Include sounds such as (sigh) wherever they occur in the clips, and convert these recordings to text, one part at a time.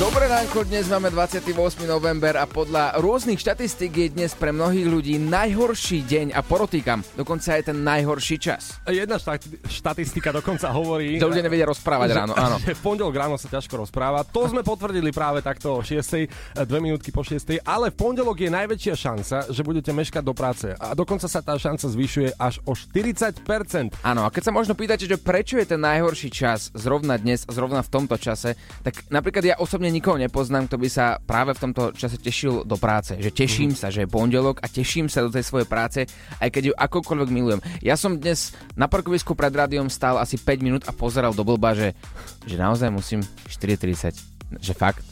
Dobré ránko, dnes máme 28. november a podľa rôznych štatistík je dnes pre mnohých ľudí najhorší deň a porotýkam, dokonca je ten najhorší čas. Jedna štati- štatistika dokonca hovorí... Že ľudia nevedia rozprávať ráno, áno. (laughs) Že v pondelok ráno sa ťažko rozpráva. To sme potvrdili práve takto o 6. dve minútky po 6. Ale v pondelok je najväčšia šanca, že budete meškať do práce. A dokonca sa tá šanca zvyšuje až o 40%. Áno, a keď sa možno pýtate, že prečo je ten najhorší čas zrovna dnes, zrovna v tomto čase, tak napríklad ja osobne nikoho nepoznám, kto by sa práve v tomto čase tešil do práce. Že teším mm-hmm. sa, že je pondelok a teším sa do tej svojej práce, aj keď ju akokoľvek milujem. Ja som dnes na parkovisku pred rádiom stál asi 5 minút a pozeral do blba, že, že naozaj musím 4.30. Že fakt.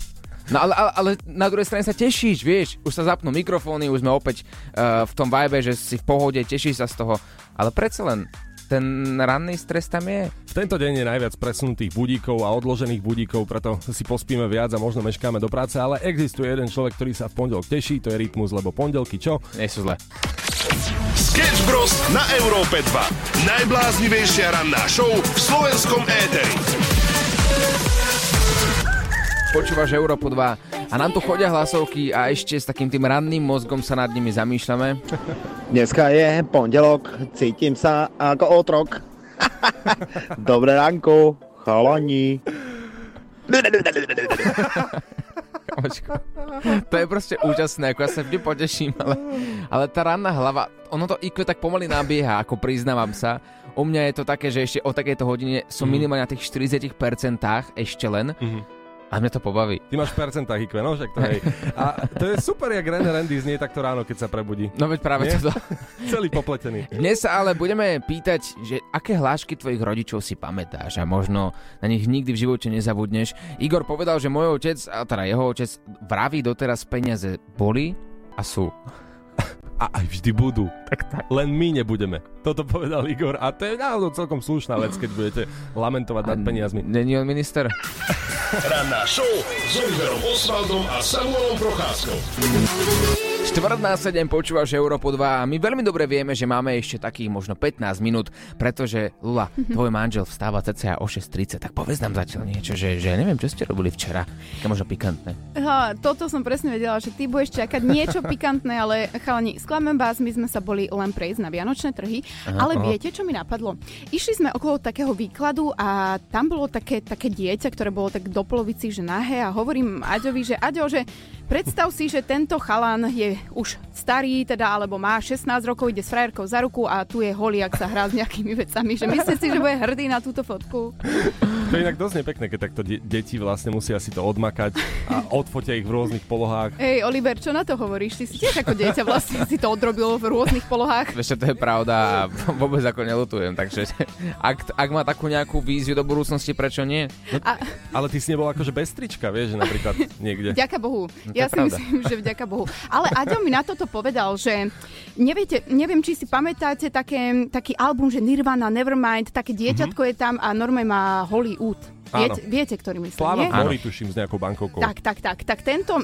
No ale, ale, ale na druhej strane sa tešíš, vieš, už sa zapnú mikrofóny, už sme opäť uh, v tom vibe, že si v pohode, tešíš sa z toho, ale predsa len ten ranný stres tam je. V tento deň je najviac presunutých budíkov a odložených budíkov, preto si pospíme viac a možno meškáme do práce, ale existuje jeden človek, ktorý sa v pondelok teší, to je Rytmus, lebo pondelky čo? Nie sú zle. Sketch Bros. na Európe 2. Najbláznivejšia ranná show v slovenskom éteri. Počúvaš Európu 2 a nám tu chodia hlasovky a ešte s takým tým ranným mozgom sa nad nimi zamýšľame. Dneska je pondelok, cítim sa ako otrok. (laughs) Dobré ránko, chalani. Kamočko. To je proste úžasné, ako ja sa vždy poteším, ale, ale tá ranná hlava, ono to IQ tak pomaly nabieha, ako priznávam sa. U mňa je to také, že ešte o takejto hodine som minimálne na tých 40% ešte len. Mhm. A mňa to pobaví. Ty máš percentá IQ, no však to hej. A to je super, jak René Randy znie takto ráno, keď sa prebudí. No veď práve Nie? toto. (laughs) Celý popletený. Dnes sa ale budeme pýtať, že aké hlášky tvojich rodičov si pamätáš a možno na nich nikdy v živote nezabudneš. Igor povedal, že môj otec, a teda jeho otec, vraví doteraz peniaze boli a sú. A aj vždy budú. Tak, tak. Len my nebudeme. Toto povedal Igor a to je náhodou celkom slušná vec, keď budete lamentovať nad peniazmi. Není on minister? Ranná show s Oliverom Osvaldom a Samuelom Procházkou. Štvrt na 7 počúvaš Európu 2 a my veľmi dobre vieme, že máme ešte takých možno 15 minút, pretože Lula, (laughs) tvoj manžel vstáva cca o 6.30, tak povedz nám zatiaľ niečo, že, že neviem, čo ste robili včera, také možno pikantné. Ha, toto som presne vedela, že ty budeš čakať niečo (laughs) pikantné, ale chalani, sklamem vás, my sme sa boli len prejsť na Vianočné trhy, Aha, ale aha. viete, čo mi napadlo? Išli sme okolo takého výkladu a tam bolo také, také dieťa, ktoré bolo tak do polovici, že nahé a hovorím Aďovi, že Aďo, že predstav si, že tento chalan je už starý, teda, alebo má 16 rokov, ide s frajerkou za ruku a tu je holý, ak sa hrá s nejakými vecami, že myslíš si, že bude hrdý na túto fotku? To je inak dosť nepekné, keď takto de- deti vlastne musia si to odmakať a odfotia ich v rôznych polohách. Hej, Oliver, čo na to hovoríš? Ty si tiež ako dieťa vlastne si to odrobil v rôznych polohách. Vieš, to je pravda a vôbec ako nelutujem, takže ak, ak má takú nejakú víziu do budúcnosti, prečo nie? A Ale ty si nebol akože bez trička, vieš, napríklad niekde. vďaka Bohu. No to ja si pravda. myslím, že vďaka Bohu. Ale Aďo mi na toto povedal, že neviete, neviem, či si pamätáte také, taký album, že Nirvana, Nevermind, také dieťatko je tam a norme má holý út. Viete, viete ktorý myslím, Sláva nie? mori, tuším, s nejakou bankovkou. Tak, tak, tak. Tak tento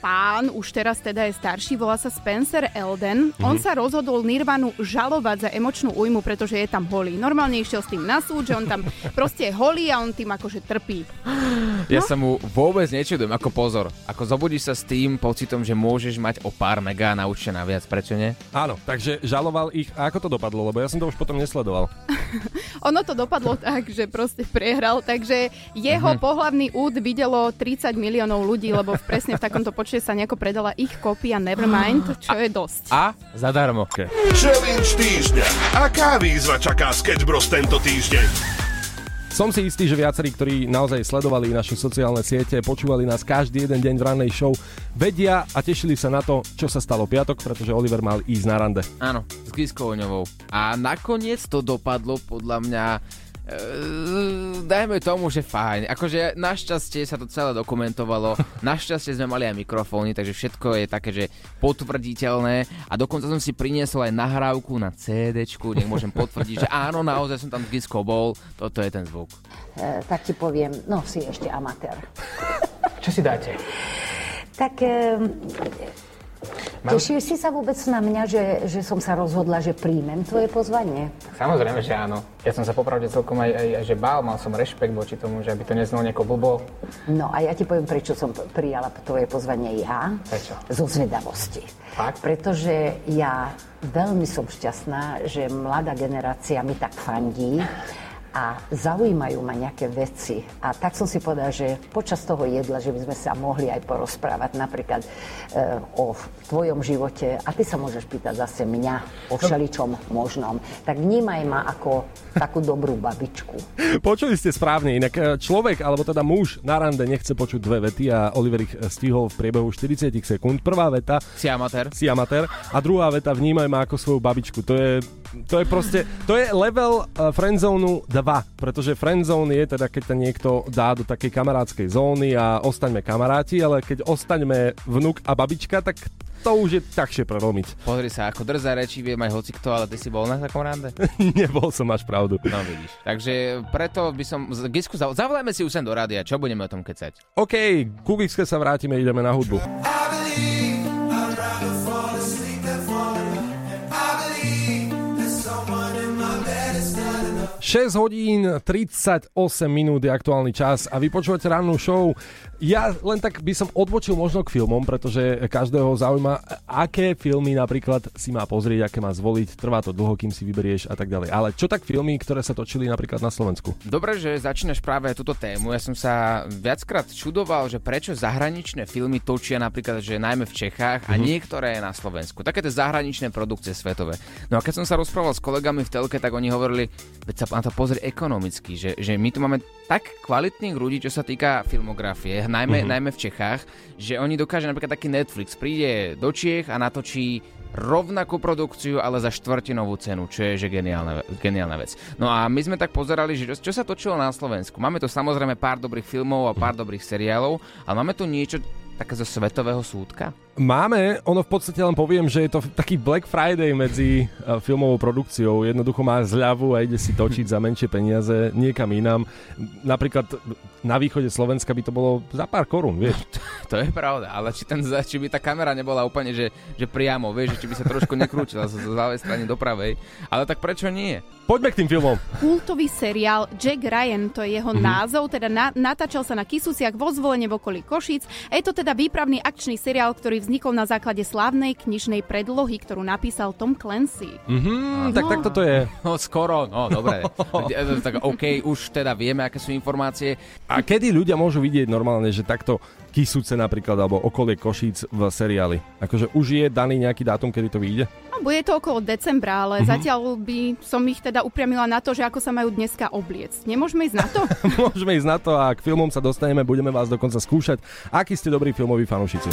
pán, už teraz teda je starší, volá sa Spencer Elden. Mhm. On sa rozhodol Nirvanu žalovať za emočnú újmu, pretože je tam holý. Normálne išiel s tým na súd, že on tam (laughs) proste je holý a on tým akože trpí. Ja sa mu vôbec nečudujem, ako pozor. Ako zobudíš sa s tým pocitom, že môžeš mať o pár mega sa naviac, prečo nie? Áno, takže žaloval ich. A ako to dopadlo? Lebo ja som to už potom nesledoval. (laughs) Ono to dopadlo tak, že proste prehral, takže jeho Mhm. pohlavný úd videlo 30 miliónov ľudí, lebo v- presne v takomto počte sa nejako predala ich kópia Nevermind, čo je dosť. A zadarmo. Okay. Challenge týždňa. Aká výzva čaká Sketch Bros tento týždeň? Som si istý, že viacerí, ktorí naozaj sledovali naše sociálne siete, počúvali nás každý jeden deň v rannej show, vedia a tešili sa na to, čo sa stalo piatok, pretože Oliver mal ísť na rande. Áno, s Giskoňovou. A nakoniec to dopadlo podľa mňa e, dajme tomu, že fajn. Akože našťastie sa to celé dokumentovalo, (laughs) našťastie sme mali aj mikrofóny, takže všetko je také, že potvrditeľné a dokonca som si priniesol aj nahrávku na CDčku, nech môžem potvrdiť, že áno, naozaj som tam s Giskou bol, toto je ten zvuk. E, tak ti poviem, no si ešte amatér. Čo si dáte? Tak e, Tešíš si sa vôbec na mňa, že, že som sa rozhodla, že príjmem tvoje pozvanie? Samozrejme, že áno. Ja som sa popravde celkom aj, aj, aj že bál, mal som rešpekt voči tomu, že aby to neznalo nieko blbo. No a ja ti poviem, prečo som prijala tvoje pozvanie ja. Prečo? Zo zvedavosti. Fakt? Pretože ja veľmi som šťastná, že mladá generácia mi tak fandí a zaujímajú ma nejaké veci. A tak som si povedala, že počas toho jedla, že by sme sa mohli aj porozprávať napríklad e, o tvojom živote a ty sa môžeš pýtať zase mňa o všeličom možnom. Tak vnímaj ma ako takú dobrú babičku. (laughs) Počuli ste správne, inak e, človek, alebo teda muž na rande nechce počuť dve vety a Oliver ich e, stihol v priebehu 40 sekúnd. Prvá veta, Si amatér. si amatér, a druhá veta, vnímaj ma ako svoju babičku. To je, to je proste, to je level uh, friendzone 2, pretože friendzone je teda, keď sa niekto dá do takej kamarádskej zóny a ostaňme kamaráti, ale keď ostaňme vnuk a babička, tak to už je takšie prelomiť. Pozri sa, ako drzá reči vie aj hoci kto, ale ty si bol na takom rande? (laughs) Nebol som, máš pravdu. No vidíš. Takže preto by som... z- Gisku, zav- zavolajme si ju sem do rádia, čo budeme o tom kecať? OK, ku Giske sa vrátime, ideme na hudbu. 6 hodín 38 minút je aktuálny čas a vy počúvate rannú show. Ja len tak by som odbočil možno k filmom, pretože každého zaujíma, aké filmy napríklad si má pozrieť, aké má zvoliť, trvá to dlho, kým si vyberieš a tak ďalej. Ale čo tak filmy, ktoré sa točili napríklad na Slovensku? Dobre, že začínaš práve túto tému. Ja som sa viackrát čudoval, že prečo zahraničné filmy točia napríklad, že najmä v Čechách a niektoré na Slovensku. Také tie zahraničné produkcie svetové. No a keď som sa rozprával s kolegami v telke, tak oni hovorili, veď sa na to pozri ekonomicky, že, že my tu máme tak kvalitných ľudí, čo sa týka filmografie, najmä, najmä v Čechách, že oni dokáže napríklad taký Netflix príde do Čiech a natočí rovnakú produkciu, ale za štvrtinovú cenu, čo je že geniálna, geniálna vec. No a my sme tak pozerali, že čo sa točilo na Slovensku. Máme tu samozrejme pár dobrých filmov a pár dobrých seriálov, ale máme tu niečo také zo svetového súdka? Máme, ono v podstate len poviem, že je to taký Black Friday medzi uh, filmovou produkciou. Jednoducho má zľavu a ide si točiť za menšie peniaze niekam inám. Napríklad na východe Slovenska by to bolo za pár korún, vieš. (laughs) To je pravda, ale či, ten, či by tá kamera nebola úplne, že, že priamo, vieš, že či by sa trošku nekrúčila z, z ľavej strany do pravej. Ale tak prečo nie? Poďme k tým filmom. Kultový seriál Jack Ryan, to je jeho Mhm. názov, teda na, natáčal sa na Kisusiach vo zvolenie v okolí Košíc. Je to teda výpravný akčný seriál, ktorý vznikol na základe slávnej knižnej predlohy, ktorú napísal Tom Clancy. Mhm, tak tak toto je. No skoro, no dobre. (laughs) tak OK, už teda vieme, aké sú informácie. A kedy ľudia môžu vidieť normálne, že takto Kisúce napríklad, alebo okolie Košíc v seriáli? Akože už je daný nejaký dátum, kedy to vyjde? No, bude to okolo decembra, ale Mhm. zatiaľ by som ich teda upriamila na to, že ako sa majú dneska obliecť. Nemôžeme ísť na to? (laughs) Môžeme ísť na to a k filmom sa dostaneme, budeme vás dokonca skúšať, akí ste dobrí filmoví fanúšici.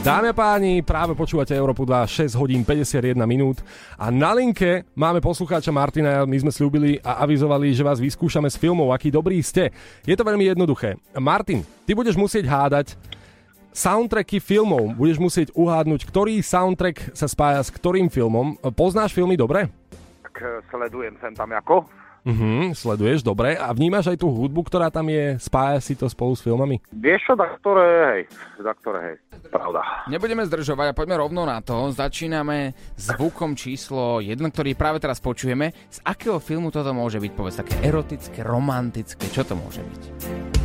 Dámy a páni, práve počúvate Európu 2, 6 hodín 51 minút a na linke máme poslucháča Martina, my sme slúbili a avizovali, že vás vyskúšame s filmov, aký dobrý ste. Je to veľmi jednoduché. Martin, ty budeš musieť hádať soundtracky filmov. Budeš musieť uhádnuť, ktorý soundtrack sa spája s ktorým filmom. Poznáš filmy dobre? Tak eh, sledujem sem tam ako. Mhm, sleduješ, dobre. A vnímaš aj tú hudbu, ktorá tam je, spája si to spolu s filmami? Vieš čo, za ktoré, hej, za ktoré, hej, pravda. Nebudeme zdržovať a poďme rovno na to. Začíname zvukom číslo 1, ktorý práve teraz počujeme. Z akého filmu toto môže byť? Povedz také erotické, romantické, čo to môže byť?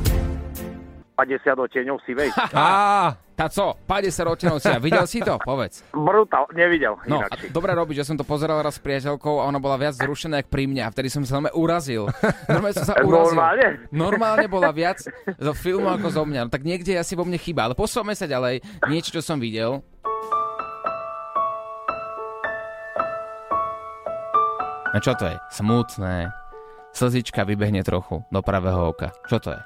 50 oteňov si vej. Á, Tá co? 50 odtenov si a videl si to? Povedz. Brutál, nevidel No, a dobre robiť, že som to pozeral raz s priateľkou a ona bola viac zrušená jak pri mne a vtedy som sa normálne urazil. Normálne som sa (laughs) urazil. Normálne? Normálne bola viac zo filmu ako zo mňa. No tak niekde asi vo mne chyba, ale posúvame sa ďalej. Niečo, čo som videl. A čo to je? Smutné. Slzička vybehne trochu do pravého oka. Čo to je?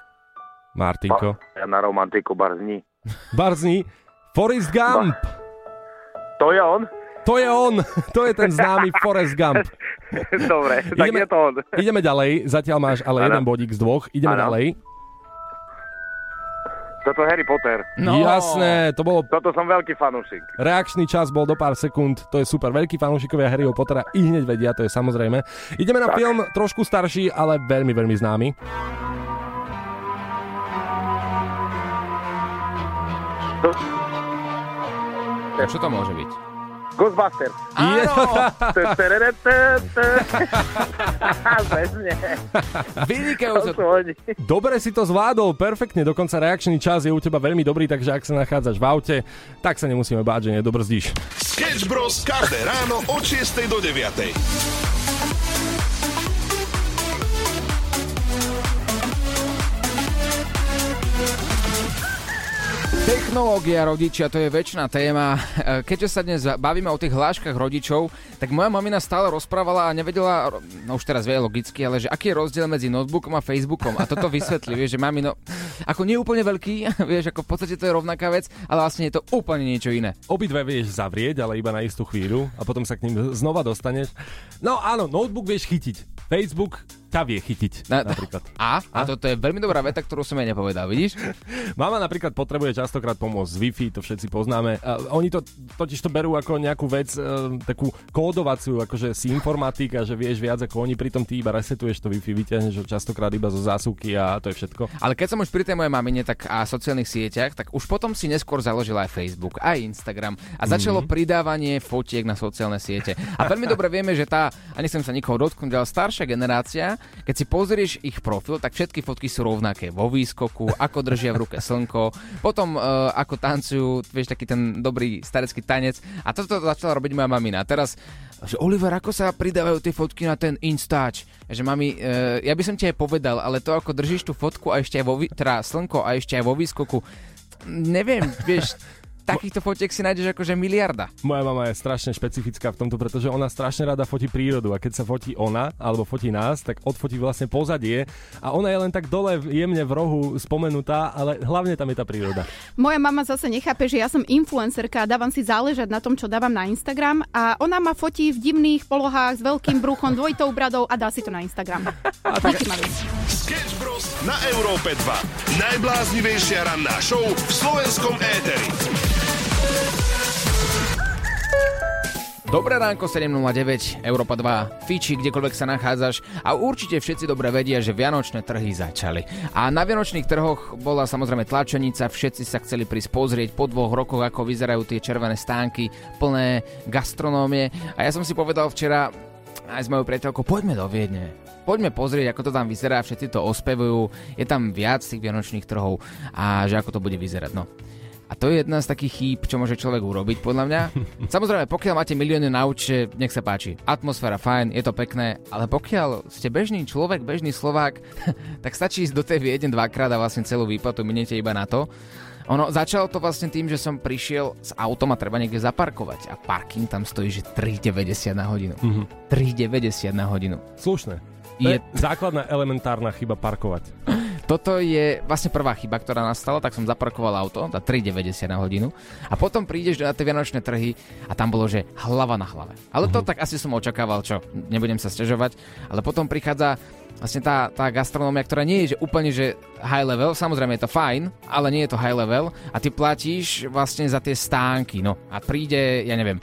Martinko. Ja na romantiku barzní. (laughs) Barzni, Forrest Gump. To je on? To je on, (laughs) to je ten známy (laughs) Forrest Gump. Dobre, tak Ideme- je to on. Ideme ďalej, zatiaľ máš ale Áno. jeden bodík z dvoch. Ideme Áno. ďalej. Toto je Harry Potter. No. Jasné, to bolo Toto som veľký fanúšik. reakčný čas, bol do pár sekúnd, to je super. Veľkí fanúšikovia Harryho Pottera i hneď vedia, to je samozrejme. Ideme na Tak. film trošku starší, ale veľmi, veľmi známy. Ghostbusters. Čo to môže byť? Ghostbusters. Vynikajúco. To oni. Dobre si to zvládol, perfektne, dokonca reakčný čas je u teba veľmi dobrý, takže ak sa nachádzaš v aute, tak sa nemusíme báť, že nedobrzdíš. Sketch Bros. každé ráno od 6 do 9. Technológia rodičia, to je väčšiná téma. E, Keďže sa dnes bavíme o tých hláškach rodičov, tak moja mamina stále rozprávala a nevedela, no už teraz vie logicky, ale že aký je rozdiel medzi notebookom a Facebookom. A toto vysvetlí, vieš, že mami, no, ako nie úplne veľký, (laughs) vieš, ako v podstate to je rovnaká vec, ale vlastne je to úplne niečo iné. Obidve vieš zavrieť, ale iba na istú chvíľu a potom sa k ním znova dostaneš. No áno, notebook vieš chytiť. Facebook ťa vie chytiť, Na- napríklad. (laughs) A? A toto je veľmi dobrá veta, ktorú som ja nepovedal, vidíš? (laughs) Mama napríklad potrebuje častokrát pomôcť s Wi-Fi, to všetci poznáme. A oni to totiž to berú ako nejakú vec, e, takú kódovaciu, akože si informatika, že vieš viac ako oni, pritom ty iba resetuješ to Wi-Fi, vyťahneš ho častokrát iba zo zásuvky a to je všetko. Ale keď som už pri tej mojej mamine tak a sociálnych sieťach, tak už potom si neskôr založila aj Facebook, aj Instagram a začalo mm-hmm. pridávanie fotiek na sociálne siete. A veľmi dobre vieme, že tá, a nechcem sa nikoho dotknúť, ale staršia generácia, keď si pozrieš ich profil, tak všetky fotky sú rovnaké. Vo výskoku, ako držia v ruke slnko, potom uh, ako tancujú, vieš, taký ten dobrý starecký tanec. A toto začala robiť moja mamina. A teraz že Oliver, ako sa pridávajú tie fotky na ten Instač? Že mami, e, ja by som ti aj povedal, ale to ako držíš tú fotku a ešte aj vo, teda slnko a ešte aj vo výskoku, neviem, vieš, takýchto fotiek si nájdeš akože miliarda. Moja mama je strašne špecifická v tomto, pretože ona strašne rada fotí prírodu a keď sa fotí ona, alebo fotí nás, tak odfotí vlastne pozadie a ona je len tak dole jemne v rohu spomenutá, ale hlavne tam je tá príroda. Moja mama zase nechápe, že ja som influencerka a dávam si záležať na tom, čo dávam na Instagram a ona ma fotí v divných polohách s veľkým bruchom, dvojitou bradou a dá si to na Instagram. Mám. Sketch Bros. na Európe 2. Najbláznivejšia ranná show v slovenskom éteri. Dobré ránko 7.09, Európa 2, Fiči, kdekoľvek sa nachádzaš a určite všetci dobre vedia, že Vianočné trhy začali. A na Vianočných trhoch bola samozrejme tlačenica, všetci sa chceli prísť pozrieť po dvoch rokoch, ako vyzerajú tie červené stánky plné gastronómie. A ja som si povedal včera aj s mojou priateľkou, poďme do Viedne. Poďme pozrieť, ako to tam vyzerá, všetci to ospevujú, je tam viac tých vianočných trhov a že ako to bude vyzerať. No. A to je jedna z takých chýb, čo môže človek urobiť, podľa mňa. (laughs) Samozrejme, pokiaľ máte milióny na účte, nech sa páči. Atmosféra fajn, je to pekné, ale pokiaľ ste bežný človek, bežný Slovák, (laughs) tak stačí ísť do tej Viedne dvakrát a vlastne celú výplatu miniete iba na to. Ono, začalo to vlastne tým, že som prišiel s autom a treba niekde zaparkovať a parking tam stojí, že 3,90 na hodinu. Mm-hmm. 3,90 na hodinu. Slušné. To Je- je základná elementárna chyba parkovať. (laughs) Toto je vlastne prvá chyba, ktorá nastala, tak som zaparkoval auto za 3,90 na hodinu a potom prídeš na tie vianočné trhy a tam bolo, že hlava na hlave. Ale to tak asi som očakával, čo, nebudem sa stiažovať, ale potom prichádza vlastne tá, tá gastronómia, ktorá nie je že úplne že high level, samozrejme je to fajn, ale nie je to high level a ty platíš vlastne za tie stánky, no a príde, ja neviem,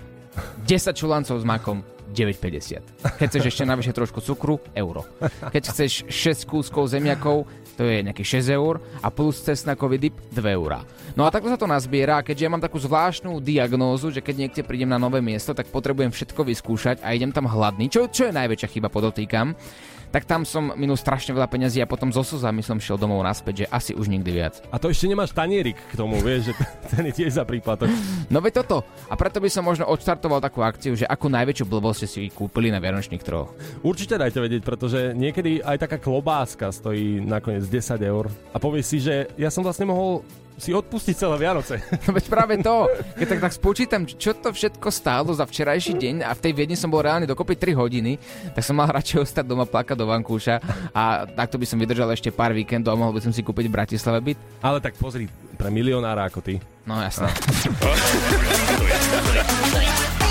10 čulancov s makom, 9,50. Keď chceš ešte navyše trošku cukru, euro. Keď chceš 6 kúskov zemiakov, to je nejakých 6 eur a plus cesnakový dip 2 eurá. No a takto sa to nazbiera keďže ja mám takú zvláštnu diagnózu, že keď niekde prídem na nové miesto, tak potrebujem všetko vyskúšať a idem tam hladný, čo, čo je najväčšia chyba, podotýkam, tak tam som minul strašne veľa peňazí a potom so slzami som šiel domov naspäť, že asi už nikdy viac. A to ešte nemáš tanierik k tomu, vieš, že ten je tiež za príplatok. No veď toto. A preto by som možno odštartoval takú akciu, že akú najväčšiu blbosť ste si kúpili na Vianočných troch. Určite dajte vedieť, pretože niekedy aj taká klobáska stojí nakoniec 10 eur a povieš si, že ja som vlastne mohol si odpustiť celé Vianoce. No (laughs) veď práve to, keď tak, tak spočítam, čo to všetko stálo za včerajší deň a v tej Viedni som bol reálne dokopy 3 hodiny, tak som mal (laughs) radšej ostať doma plakať do vankúša a takto by som vydržal ešte pár víkendov a mohol by som si kúpiť v Bratislave byt. Ale tak pozri, pre milionára ako ty. No jasné. (laughs)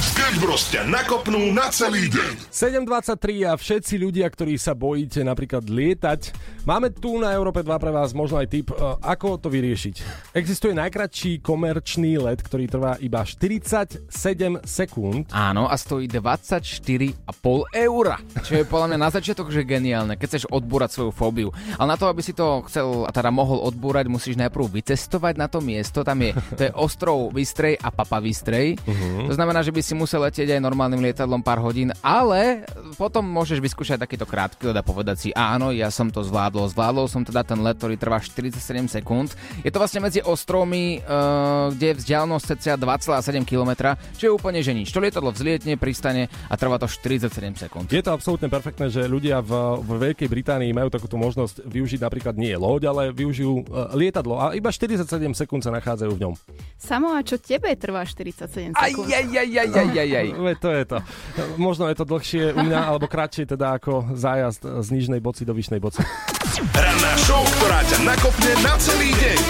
Sketch Bros ťa nakopnú na celý deň. 7.23 a všetci ľudia, ktorí sa bojíte napríklad lietať, máme tu na Európe 2 pre vás možno aj tip, e, ako to vyriešiť. Existuje najkratší komerčný let, ktorý trvá iba 47 sekúnd. Áno, a stojí 24,5 eur. Čo je podľa mňa na začiatok, že geniálne, keď chceš odbúrať svoju fóbiu. Ale na to, aby si to chcel a teda mohol odbúrať, musíš najprv vycestovať na to miesto. Tam je, to je ostrov Vystrej a Papa Vystrej. Uh-huh. To znamená, že by si musel letieť aj normálnym lietadlom pár hodín, ale potom môžeš vyskúšať takýto krátky let a povedať si, áno, ja som to zvládol. Zvládol som teda ten let, ktorý trvá 47 sekúnd. Je to vlastne medzi ostrovmi, uh, kde je vzdialenosť cca 2,7 km, čo je úplne že nič. To lietadlo vzlietne, pristane a trvá to 47 sekúnd. Je to absolútne perfektné, že ľudia v, v Veľkej Británii majú takúto možnosť využiť napríklad nie loď, ale využijú uh, lietadlo a iba 47 sekúnd sa nachádzajú v ňom. Samo, a čo tebe trvá 47 sekúnd? Aj, aj, aj, aj, aj, aj, aj. (laughs) Veď to je to. Možno je to dlhšie u mňa, alebo kratšie teda ako zájazd z nižnej boci do vyšnej boci. Ranná show, ktorá ťa nakopne na celý deň.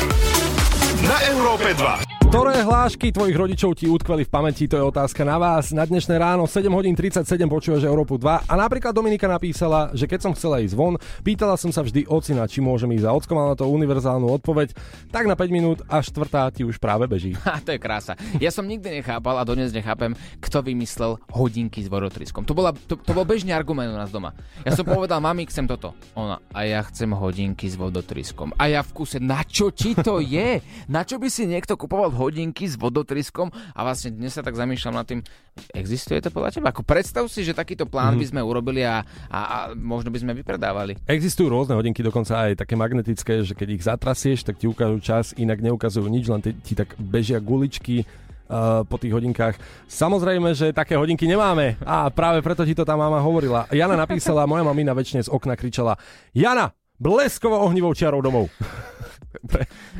Na Európe 2. Ktoré hlášky tvojich rodičov ti utkveli v pamäti, to je otázka na vás. Na dnešné ráno 7 hodín 37 počúvaš Európu 2 a napríklad Dominika napísala, že keď som chcela ísť von, pýtala som sa vždy ocina, či môžem ísť za ockom, mala to univerzálnu odpoveď, tak na 5 minút a štvrtá ti už práve beží. (laughs) Ha, to je krása. Ja som nikdy nechápal a dodnes nechápem, kto vymyslel hodinky s vodotriskom. To, bola, to, to bol bežný argument u nás doma. Ja som povedal, mami, chcem toto. Ona, a ja chcem hodinky s vodotriskom. A ja v kuse, na čo ti to je? Na čo by si niekto kupoval hodinky s vodotriskom a vlastne dnes sa tak zamýšľam nad tým, existuje to podľa teba? Ako predstav si, že takýto plán by sme urobili a, a, a možno by sme vypredávali. Existujú rôzne hodinky, dokonca aj také magnetické, že keď ich zatrasieš, tak ti ukážu čas, inak neukazujú nič, len ti, ti tak bežia guličky uh, po tých hodinkách. Samozrejme, že také hodinky nemáme a práve preto ti to tá mama hovorila. Jana napísala, moja mamina väčšine z okna kričala Jana, bleskovo ohnivou čiarou domov.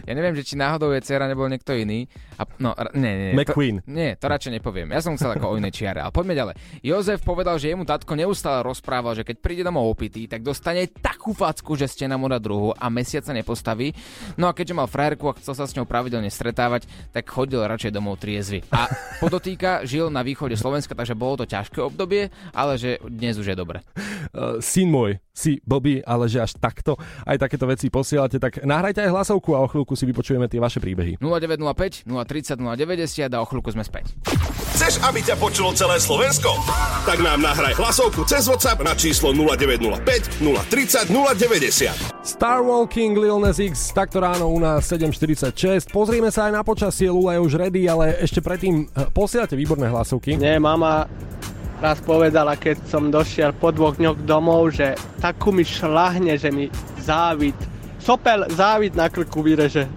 Ja neviem, že či náhodou je dcera nebol niekto iný. A, no, nie, nie, McQueen. To, nie, to radšej nepoviem. Ja som chcel ako o inej čiare, ale poďme ďalej. Jozef povedal, že jemu tatko neustále rozprával, že keď príde domov opitý, tak dostane takú facku, že ste na moda druhu a mesiac sa nepostaví. No a keďže mal frajerku a chcel sa s ňou pravidelne stretávať, tak chodil radšej domov triezvy. A podotýka, žil na východe Slovenska, takže bolo to ťažké obdobie, ale že dnes už je dobre. Uh, syn môj, si blbý, ale že až takto aj takéto veci posielate, tak nahrajte aj hlasovku a o chvíľku si vypočujeme tie vaše príbehy. 0905 030 090 a o chvíľku sme späť. Chceš, aby ťa počulo celé Slovensko? Tak nám nahraj hlasovku cez WhatsApp na číslo 0905 030 090. Star Walking Lil Nas X, takto ráno u nás 7.46. Pozrieme sa aj na počasie, Lula je už ready, ale ešte predtým eh, posielate výborné hlasovky. Nie, mama raz povedala, keď som došiel po dvoch dňoch domov, že takú mi šlahne, že mi závid, sopel závid na krku vyreže.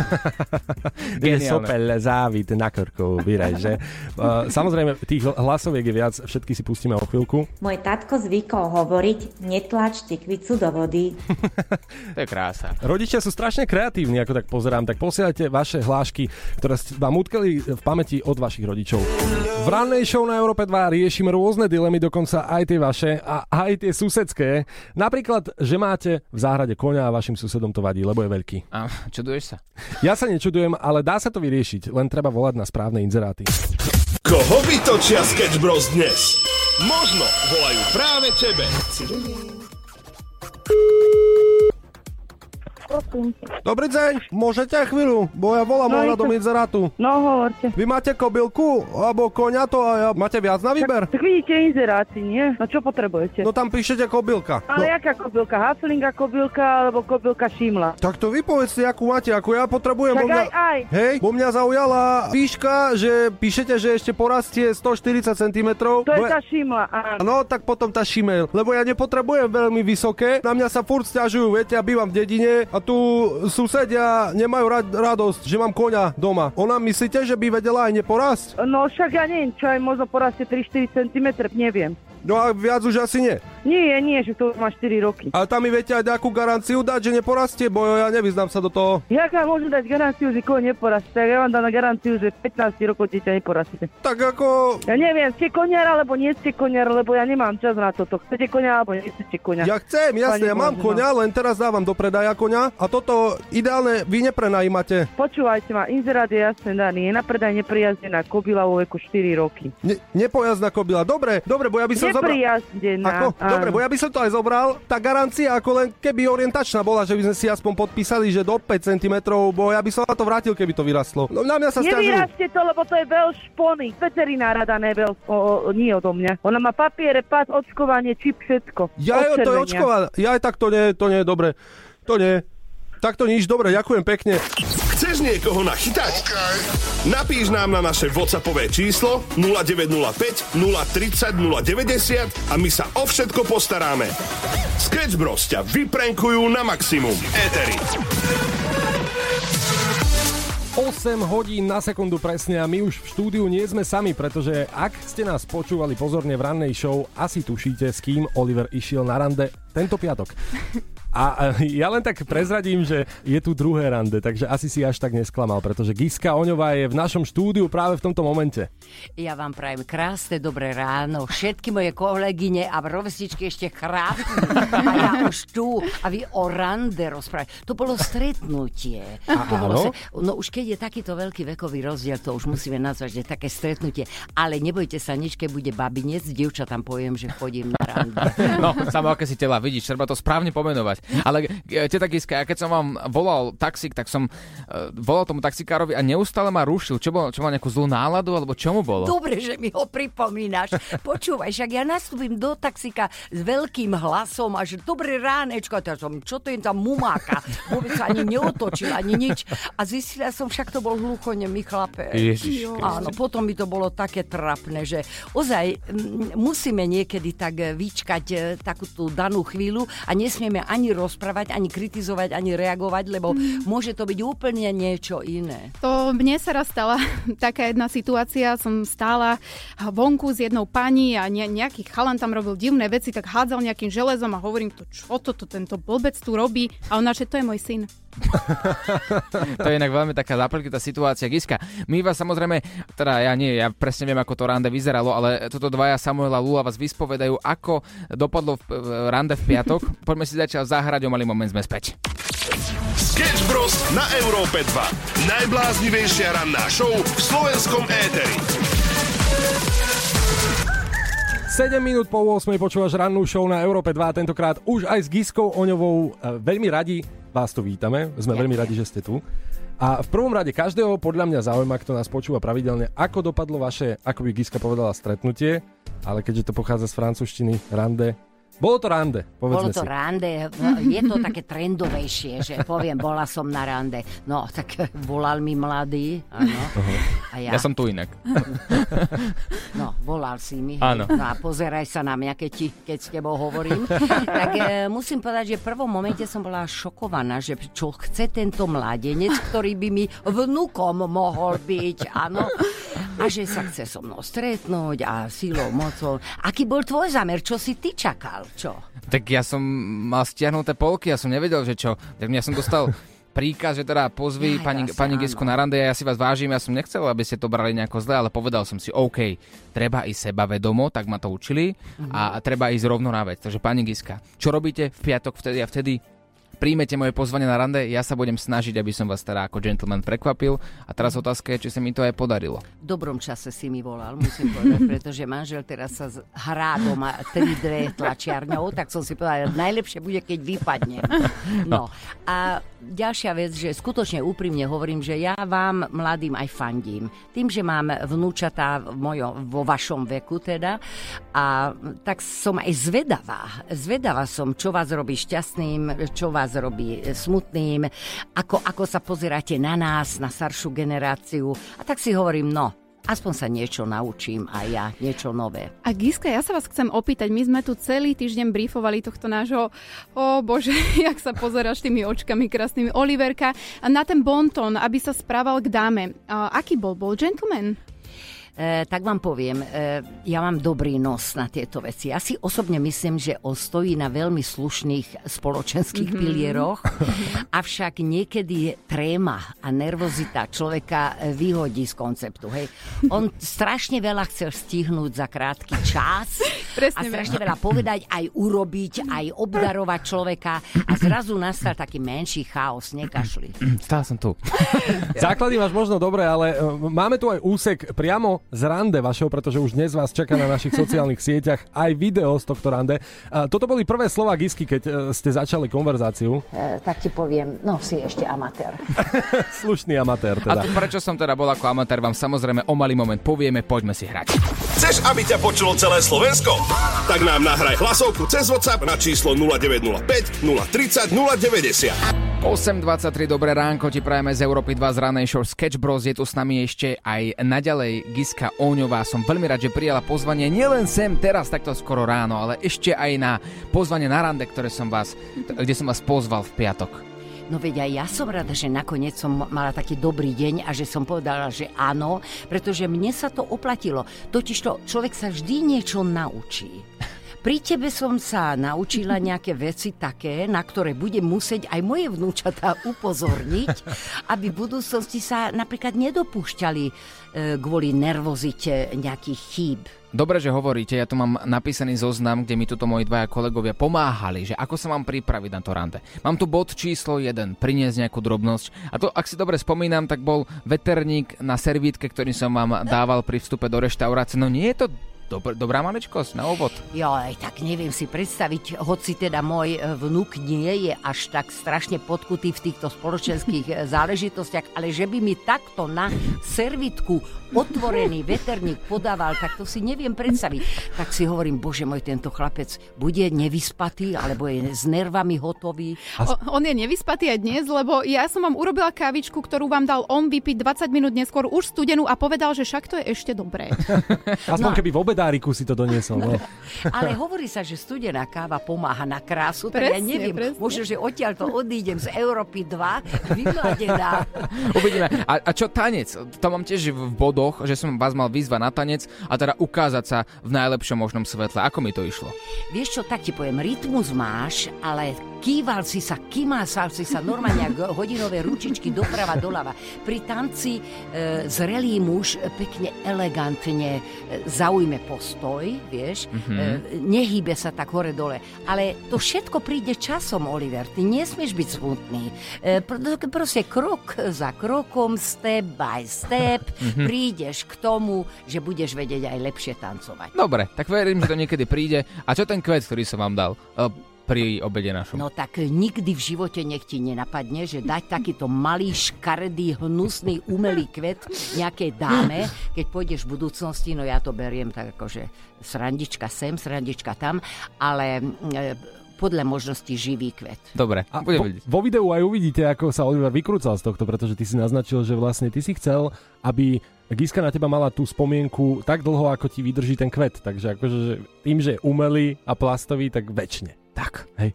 (laughs) Je Geniálne. sopel závid na krku, vyreže. Uh, (laughs) samozrejme, tých hlasoviek je viac, všetky si pustíme o chvíľku. Môj tatko zvykol hovoriť, netlač tikvicu do vody. (laughs) To je krása. Rodičia sú strašne kreatívni, ako tak pozerám, tak posielajte vaše hlášky, ktoré vám utkali v pamäti od vašich rodičov. V rannej show na Európe 2 riešime rôzne dilemy, dokonca aj tie vaše a aj tie susedské. Napríklad, že máte v záhrade koňa a vašim susedom to vadí, lebo je veľký. A čuduješ sa? Ja sa nečudujem, ale dá sa to vyriešiť, len treba volať na správne inzeráty. Koho vytočia Sketch Bros dnes? Možno volajú práve tebe. Dobrý deň, môžete chvíľu, bo ja volám No, ohľadom to- inzerátu. No hovorte. Vy máte kobylku alebo koňa to a ja, máte viac na výber? Tak vidíte inzeráty, nie? No čo potrebujete? No tam píšete kobylka. Ale no, jaká kobylka? Haflinga kobylka alebo kobylka Šimla? tak to vy povedzte, akú máte, ako ja potrebujem. Tak bo mňa... aj, aj. Hej, bo mňa zaujala výška, že píšete, že ešte porastie 140 cm. To je tá Šimla, áno. No, tak potom tá šimel, lebo ja nepotrebujem veľmi vysoké, na mňa sa furt stiažujú, viete, ja bývam v dedine a tu susedia nemajú rad, radosť, že mám koňa doma. Ona myslíte, že by vedela aj neporásť? No však ja neviem, čo aj možno porastie 3-4 cm, neviem. No a viac už asi nie. Nie, nie, že to má 4 roky. A tam mi viete aj nejakú garanciu dať, že neporastie, bo ja nevyznám sa do toho. Jak vám môžem dať garanciu, že koň neporastie? Tak ja vám dám na garanciu, že 15 rokov dieťa neporastie. Tak ako... Ja neviem, ste koniar alebo nie ste koniar, lebo ja nemám čas na toto. Chcete konia alebo nechcete konia? Ja chcem, jasne, ja mám konia, len teraz dávam do predaja konia a toto ideálne vy neprenajímate. Počúvajte ma, inzerát je jasne daný. Je na predaj neprijazdená kobila vo veku 4 roky. Ne, nepojazdná kobila. Dobre, dobre, bo ja by som Ako? Dobre, bo ja by som to aj zobral. Tá garancia ako len keby orientačná bola, že by sme si aspoň podpísali, že do 5 cm, bo ja by som na to vrátil, keby to vyrastlo. No na mňa sa stiažujú. Nevyrastie to, lebo to je veľ špony. Veterinára dané veľ, o, o, nie odo mňa. Ona má papiere, pás, očkovanie, čip, všetko. Ja, jo, to je očkované. Ja aj tak to nie, to nie je dobre. To nie. Tak to nič, dobre, ďakujem pekne. Niekoho nachytať? Okay. Napíš nám na naše WhatsAppové číslo 0905 030 090 a my sa o všetko postaráme. Sketch Bros ťa vyprenkujú na maximum. Eteri. 8 hodín na sekundu presne a my už v štúdiu nie sme sami, pretože ak ste nás počúvali pozorne v rannej show, asi tušíte, s kým Oliver išiel na rande tento piatok. A ja len tak prezradím, že je tu druhé rande, takže asi si až tak nesklamal, pretože Giska Oňová je v našom štúdiu práve v tomto momente. Ja vám prajem krásne dobré ráno. Všetky moje kolegyne a rovestičky ešte chrápku. A ja už tu. A vy o rande rozprávate. To bolo stretnutie. To bolo, no už keď je takýto veľký vekový rozdiel, to už musíme nazvať, že také stretnutie. Ale nebojte sa, nič, keď bude babinec, dievča tam poviem, že chodím na rande. No, samo aké si tela vidíš, treba to správne pomenovať. Ale e, teta Giska, ja keď som vám volal taxík, tak som uh, volal tomu taxikárovi a neustále ma rušil. Čo, bol, čo mal nejakú zlú náladu, alebo čo mu bolo? Dobre, že mi ho pripomínaš. Počúvaj, však ja nastúpim do taxika s veľkým hlasom a že dobré ránečko. A som, čo to je tam mumáka? Vôbec sa ani neotočil, ani nič. A zistila som, však to bol hluchonemý chlapec. Ježiš, Áno, potom by to bolo také trapné, že ozaj m, musíme niekedy tak vyčkať e, takú tú danú chvíľu a nesmieme ani rozprávať, ani kritizovať, ani reagovať, lebo mm. môže to byť úplne niečo iné. To mne sa raz stala (laughs) taká jedna situácia, som stála vonku s jednou pani a ne, nejaký chalan tam robil divné veci, tak hádzal nejakým železom a hovorím to, čo toto tento blbec tu robí a ona, že to je môj syn. To je inak veľmi taká zaplkitá situácia. Giska, my vás samozrejme, teda ja nie, ja presne viem, ako to rande vyzeralo, ale toto dvaja Samuela Lula vás vyspovedajú, ako dopadlo v, v rande v piatok. Poďme si začať zahrať o malý moment, sme späť. Sketch Bros. na Európe 2. Najbláznivejšia ranná show v slovenskom éteri. 7 minút po 8 počúvaš rannú show na Európe 2, tentokrát už aj s Giskou Oňovou. Veľmi radi vás tu vítame, sme veľmi radi, že ste tu. A v prvom rade každého podľa mňa zaujíma, kto nás počúva pravidelne, ako dopadlo vaše, ako by Giska povedala, stretnutie, ale keďže to pochádza z francúzštiny, rande, bolo to rande, povedzme Bolo to si. rande, je to také trendovejšie, že poviem, bola som na rande. No, tak volal mi mladý, áno. A ja, Ja som tu inak. (laughs) No, volal si mi. Áno. No a pozeraj sa na mňa, keď, ti, keď s tebou hovorím. (laughs) tak e, musím povedať, že v prvom momente som bola šokovaná, že čo chce tento mladenec, ktorý by mi vnúkom mohol byť, áno. A že sa chce so mnou stretnúť a sílou, mocou. Aký bol tvoj zámer? Čo si ty čakal? Čo? Tak ja som mal stiahnuté polky, ja som nevedel, že čo. Tak ja som dostal (laughs) príkaz, že teda pozvi Jaj, pani, vlastne, pani. Gisku na rande, ja si vás vážim, ja som nechcel, aby ste to brali nejako zle, ale povedal som si, OK, treba ísť sebavedomo, tak ma to učili a treba ísť rovno na vec. Takže pani Giska, čo robíte v piatok vtedy a vtedy? Príjmete moje pozvanie na rande, ja sa budem snažiť, aby som vás teda ako gentleman prekvapil. A teraz otázka je, či sa mi to aj podarilo. V dobrom čase si mi volal, musím povedať, pretože manžel teraz sa hrá doma 3D tlačiarňou, tak som si povedala, najlepšie bude, keď vypadne. No. A ďalšia vec, že skutočne úprimne hovorím, že ja vám mladým aj fandím. Tým, že mám vnúčatá v mojom, vo vašom veku teda, a tak som aj zvedavá. Zvedavá som, čo vás robí šťastným, čo vás robí smutným, ako, ako sa pozeráte na nás, na staršiu generáciu. A tak si hovorím, no, aspoň sa niečo naučím aj ja, niečo nové. A Giska, ja sa vás chcem opýtať, my sme tu celý týždeň briefovali tohto nášho, o bože, (laughs) jak sa pozeráš tými očkami krásnymi, Oliverka, a na ten bonton, aby sa správal k dáme. A aký bol? Bol gentleman? E, tak vám poviem, e, ja mám dobrý nos na tieto veci. Ja si osobne myslím, že on stojí na veľmi slušných spoločenských mm-hmm. pilieroch, avšak niekedy je tréma a nervozita človeka vyhodí z konceptu. Hej. On strašne veľa chcel stihnúť za krátky čas Presne a strašne veľa povedať, aj urobiť, aj obdarovať človeka a zrazu nastal taký menší chaos, nekašli. Stále som tu. (laughs) Základy máš možno dobre, ale e, máme tu aj úsek priamo z rande vašeho, pretože už dnes vás čaká na našich sociálnych sieťach aj video z tohto rande. A toto boli prvé slova Gisky, keď e, ste začali konverzáciu. E, tak ti poviem, no si ešte amatér. (laughs) Slušný amatér A teda. tu, prečo som teda bol ako amatér, vám samozrejme o malý moment povieme, poďme si hrať. Chceš, aby ťa počulo celé Slovensko? Tak nám nahraj hlasovku cez WhatsApp na číslo 0905 030 090. 8.23, dobré ránko, ti prajeme z Európy 2 z ranej show Sketch Bros. Je tu s nami ešte aj naďalej Giska Óňová. Som veľmi rád, že prijala pozvanie nielen sem teraz takto skoro ráno, ale ešte aj na pozvanie na rande, ktoré som vás, kde som vás pozval v piatok. No veď aj ja som rada, že nakoniec som mala taký dobrý deň a že som povedala, že áno, pretože mne sa to oplatilo. Totižto človek sa vždy niečo naučí. Pri tebe som sa naučila (laughs) nejaké veci také, na ktoré bude musieť aj moje vnúčatá upozorniť, aby v budúcnosti sa napríklad nedopúšťali kvôli nervozite nejakých chýb. Dobre, že hovoríte, ja tu mám napísaný zoznam, kde mi tuto moji dvaja kolegovia pomáhali, že ako sa mám pripraviť na to rande. Mám tu bod číslo 1, priniesť nejakú drobnosť. A to, ak si dobre spomínam, tak bol veterník na servítke, ktorý som vám dával pri vstupe do reštaurácie. No nie je to Dobr, dobrá maličkosť na úvod. Joj, tak neviem si predstaviť, hoci teda môj e, vnúk nie je až tak strašne podkutý v týchto spoločenských e, záležitostiach, ale že by mi takto na servitku otvorený veterník podával, tak to si neviem predstaviť. Tak si hovorím, bože môj, tento chlapec bude nevyspatý, alebo je s nervami hotový. O, on je nevyspatý aj dnes, lebo ja som vám urobila kávičku, ktorú vám dal on vypiť 20 minút neskôr už studenú a povedal, že však to je ešte dobré. (laughs) Aspoň No. keby v obedáriku si to doniesol. No. (laughs) Ale hovorí sa, že studená káva pomáha na krásu, tak ja Presne, neviem, presne. možno, že odtiaľ to odídem z Európy 2, vymladená. (laughs) Uvidíme. A, a čo tanec? To mám tiež v bodoch, že som vás mal vyzvať na tanec a teda ukázať sa v najlepšom možnom svetle. Ako mi to išlo? Vieš čo, tak ti poviem, rytmus máš, ale kýval si sa, kymásal si sa normálne ako hodinové ručičky doprava doľava. Pri tanci e, zrelý muž pekne elegantne e, zaujme postoj, vieš, Mhm. e, nehýbe sa tak hore dole. Ale to všetko príde časom, Oliver. Ty nesmieš byť smutný. E, pr- proste krok za krokom, step by step, Mhm. prídeš k tomu, že budeš vedieť aj lepšie tancovať. Dobre, tak verím, že to niekedy príde. A čo ten kvet, ktorý som vám dal e, pri obede našom? No tak nikdy v živote nech ti nenapadne, že dať takýto malý, škaredý, hnusný, umelý kvet nejakej dáme, keď pôjdeš v budúcnosti, no ja to beriem tak akože srandička sem, srandička tam, ale e, podľa možnosti živý kvet. Dobre, A budem vo, vedieť. vo videu aj uvidíte, ako sa Oliver vykrúcal z tohto, pretože ty si naznačil, že vlastne ty si chcel, aby Giska na teba mala tú spomienku tak dlho, ako ti vydrží ten kvet. Takže akože že tým, že je umelý a plastový, tak väčšine. Tak. Hej.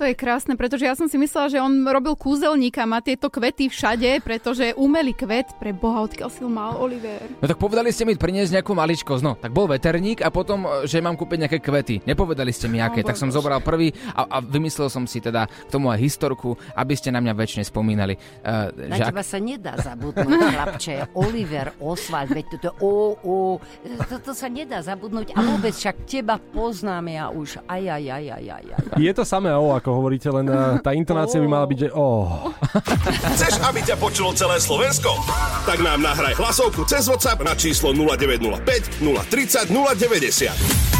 To je krásne, pretože ja som si myslela, že on robil kúzelníka, má tieto kvety všade, pretože umelý kvet, pre boha, odkiaľ si ho mal Oliver. No tak povedali ste mi priniesť nejakú maličkosť. No, tak bol veterník a potom, e, že mám kúpiť nejaké kvety. Nepovedali ste mi aké, Oh, tak som zobral prvý a, a vymyslel som si teda k tomu aj historku, aby ste na mňa väčšine spomínali. Uh, Na že teba sa nedá zabudnúť, chlapče. Oliver Oswald, veď toto o, o, toto sa nedá zabudnúť a vôbec však teba poznám ja už. Aj, aj, aj, aj, aj, aj. Je to samé o, ako hovoríte, len eh, tá intonácia by mala byť, že oh. (laughs) Chceš, aby ťa počulo celé Slovensko? Tak nám nahraj hlasovku cez WhatsApp na číslo 0905 030 090.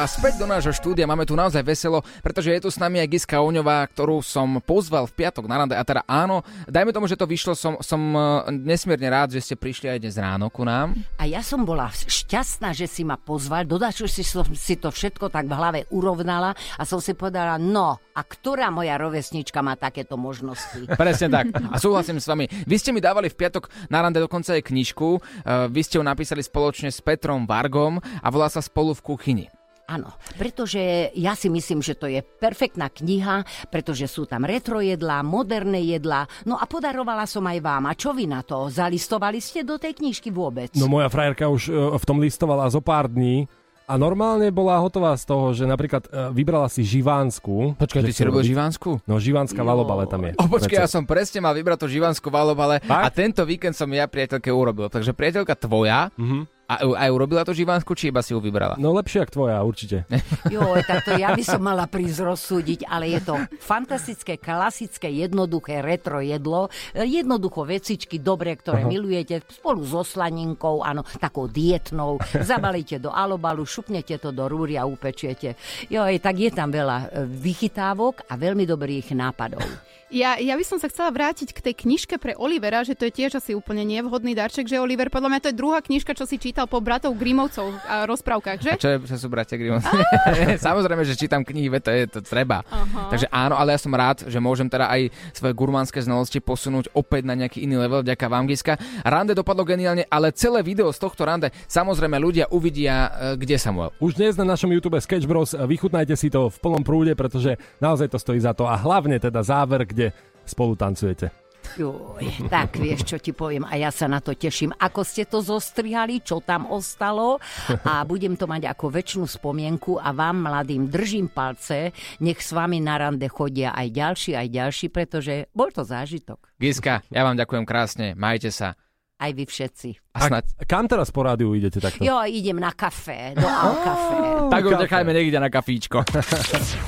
A späť do nášho štúdia máme tu naozaj veselo, pretože je tu s nami aj Giska Oňová, ktorú som pozval v piatok na rande. A teda áno, dajme tomu, že to vyšlo, som, som eh, nesmierne rád, že ste prišli aj dnes ráno ku nám. A ja som bola šťastná, že si ma pozval. Dodačo si som si to všetko tak v hlave urovnala a som si povedala, no, a ktorá moja rovesnička má takéto možnosti? (laughs) Presne tak. A súhlasím s vami. Vy ste mi dávali v piatok na rande dokonca aj knižku. Eh, Vy ste ju napísali spoločne s Petrom Vargom a volá sa Spolu v kuchyni. Áno, pretože ja si myslím, že to je perfektná kniha, pretože sú tam retro jedlá, moderné jedlá. No a podarovala som aj vám. A čo vy na to? Zalistovali ste do tej knižky vôbec? No moja frajerka už e, v tom listovala zo pár dní a normálne bola hotová z toho, že napríklad e, vybrala si živánsku. Počkaj, ty si robil živánsku? No, živánska valobale tam je. O, počkaj, ja som presne mal vybrať to živanskú valobale a tento víkend som ja priateľke urobil. Takže priateľka tvoja Mhm. A aj urobila to živánsku, či iba si ju vybrala? No lepšie ako tvoja, určite. (laughs) Joj, tak to ja by som mala prísť rozsúdiť, ale je to fantastické, klasické, jednoduché retro jedlo. Jednoducho vecičky, dobre, ktoré Aha. milujete, spolu so slaninkou, áno, takou dietnou. (laughs) Zabalíte do alobalu, šupnete to do rúry a upečiete. Joj, tak je tam veľa e, vychytávok a veľmi dobrých nápadov. Ja, ja by som sa chcela vrátiť k tej knižke pre Olivera, že to je tiež asi úplne nevhodný darček, že Oliver, podľa mňa to je druhá knižka, čo si čítal po bratov Grimovcov a rozprávkach, že? A čo, je, čo sú bratia Grimm? (laughs) (laughs) Samozrejme, že čítam knihy, to je to treba. Aha. Takže áno, ale ja som rád, že môžem teda aj svoje gurmánske znalosti posunúť opäť na nejaký iný level, vďaka vám, Giska. Rande dopadlo geniálne, ale celé video z tohto rande samozrejme ľudia uvidia, e, kde Samuel. Už dnes na našom YouTube Sketch Bros. Vychutnajte si to v plnom prúde, pretože naozaj to stojí za to. A hlavne teda záver, kde spolu tancujete. Juj, tak vieš, čo ti poviem a ja sa na to teším. Ako ste to zostrihali, čo tam ostalo a budem to mať ako väčšinu spomienku a vám mladým držím palce, nech s vami na rande chodia aj ďalší, aj ďalší, pretože bol to zážitok. Giska, ja vám ďakujem krásne, majte sa. Aj vy všetci. A snad... A kam teraz po rádiu idete takto? Jo, idem na kafé, do Alkafe. Tak ho nechajme niekde na kafíčko.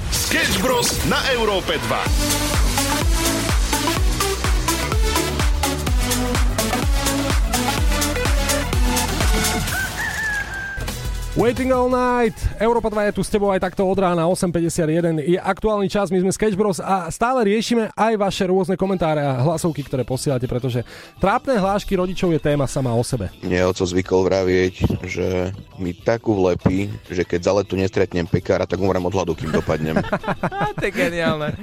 Sketch Bros. na Európe 2. Waiting all night. Európa 2 je tu s tebou aj takto od rána 8.51. Je aktuálny čas, my sme Sketch Bros a stále riešime aj vaše rôzne komentáre a hlasovky, ktoré posielate, pretože trápne hlášky rodičov je téma sama o sebe. Mne oco zvykol vravieť, že mi takú vlepí, že keď za letu nestretnem pekára, tak umrem od hladu, kým dopadnem. (laughs) to je geniálne.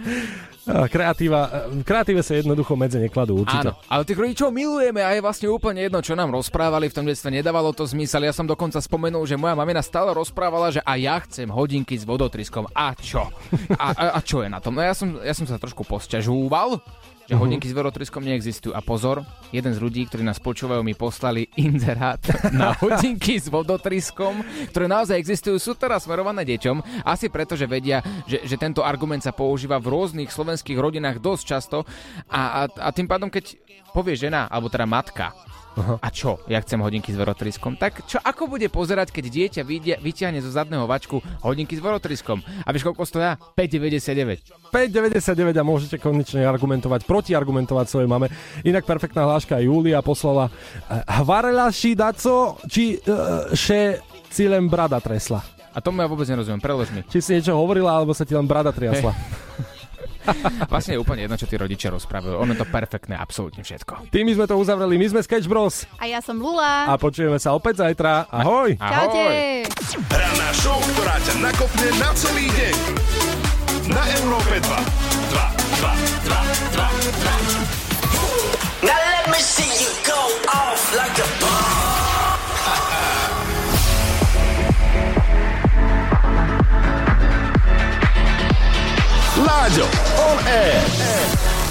Kreatíva, v kreatíve sa jednoducho medze nekladú, určite. Áno, ale tých rodičov milujeme a je vlastne úplne jedno, čo nám rozprávali v tom detstve, nedávalo to zmysel. Ja som dokonca spomenul, že moja mamina stále rozprávala, že a ja chcem hodinky s vodotryskom. A čo? A, a, a čo je na tom? No ja som, ja som sa trošku posťažúval, že Mhm. hodinky s vodotryskom neexistujú. A pozor, jeden z ľudí, ktorí nás počúvajú, mi poslali (laughs) inzerát na (laughs) hodinky s vodotryskom, ktoré naozaj existujú, sú teraz smerované deťom. Asi preto, že vedia, že, že tento argument sa používa v rôznych slovenských rodinách dosť často. A, a, a tým pádom, keď povie žena, alebo teda matka, a čo, ja chcem hodinky s vodotryskom, tak čo, ako bude pozerať, keď dieťa vidia, vyťahne zo zadného vačku hodinky s vodotryskom? A vieš, koľko stoja? 5,99. 5,99 a môžete konečne argumentovať, protiargumentovať svojej mame. Inak perfektná hláška Julia poslala eh, Hvarela si daco, či uh, še si len brada tresla. A tomu ja vôbec nerozumiem, prelož mi. Či si niečo hovorila, alebo sa ti len brada triasla. (laughs) (laughs) Vlastne je úplne jedno, čo tí rodičia rozprávajú. Ono je to perfektné, absolútne všetko. Tým sme to uzavreli, my sme Sketch Bros. A ja som Lula. A počujeme sa opäť zajtra. Ahoj! Čaute. Ranná show, ktorá ťa nakopne na celý deň. Na Európe 2. 2, 2, 2,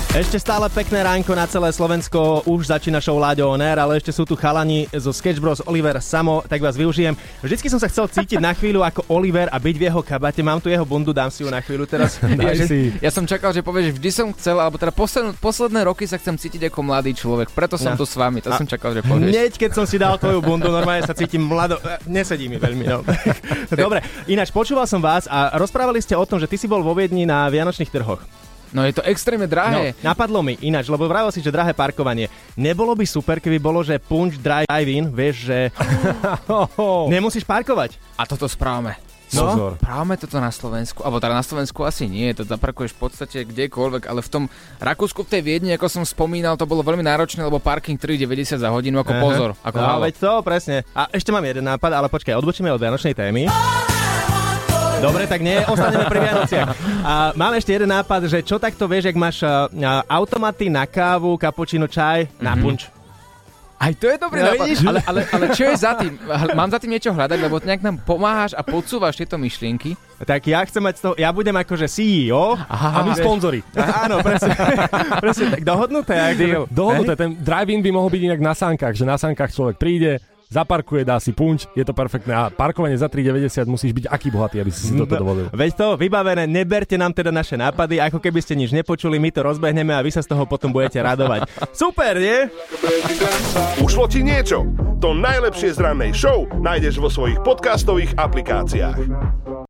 Ešte stále pekné ránko na celé Slovensko, už začína show Láďo on air, ale ešte sú tu chalani zo Sketch Bros. Oliver Samo, tak vás využijem. Vždycky som sa chcel cítiť na chvíľu ako Oliver a byť v jeho kabate. Mám tu jeho bundu, dám si ju na chvíľu teraz. (laughs) Ja, že, ja som čakal, že povieš, že vždy som chcel, alebo teda posledné, posledné roky sa chcem cítiť ako mladý človek, preto som No. tu s vami, to A som čakal, že povieš. Hneď, keď som si dal tvoju bundu, normálne sa cítim mlado... eh, Nesedí mi veľmi, no. (laughs) Dobre, ináč počúval som vás a rozprávali ste o tom, že ty si bol vo Viedni na Vianočných trhoch. No je to extrémne drahé. No, napadlo mi ináč, lebo vravel si, že drahé parkovanie. Nebolo by super, keby bolo, že punch drive-in, vieš, že (laughs) nemusíš parkovať. A toto správame. No? Pozor. Právame toto na Slovensku, alebo teda na Slovensku asi nie, to zaparkuješ v podstate kdekoľvek, ale v tom Rakúsku v tej Viedni, ako som spomínal, to bolo veľmi náročné, lebo parking 3,90 za hodinu, ako Aha. pozor, ako no, halo. veď to, presne. A ešte mám jeden nápad, ale počkaj, odbočíme od Vianočnej témy. Dobre, tak nie, ostaneme pri Vianociach. A mám ešte jeden nápad, že čo takto vieš, ak máš a, automaty na kávu, kapučino, čaj, na Mhm. punč. Aj to je dobrý No, nápad. vidíš? Ale, ale, ale čo je za tým? Mám za tým niečo hľadať, lebo nejak nám pomáhaš a podsúvaš tieto myšlienky. Tak ja chcem mať z toho, ja budem akože CEO. A my sponzori. Áno, presne, (laughs) presne tak dohodnuté. Ak Dohodnuté, ten drive-in by mohol byť inak na sánkach, že na sánkach človek príde, zaparkuje, dá si punč, je to perfektné. A parkovanie za 3,90 musíš byť aký bohatý, aby si si toto dovolil. Veď to, vybavené, neberte nám teda naše nápady, ako keby ste nič nepočuli, my to rozbehneme a vy sa z toho potom budete radovať. Super, nie? Ušlo ti niečo? To najlepšie z rannej show nájdeš vo svojich podcastových aplikáciách.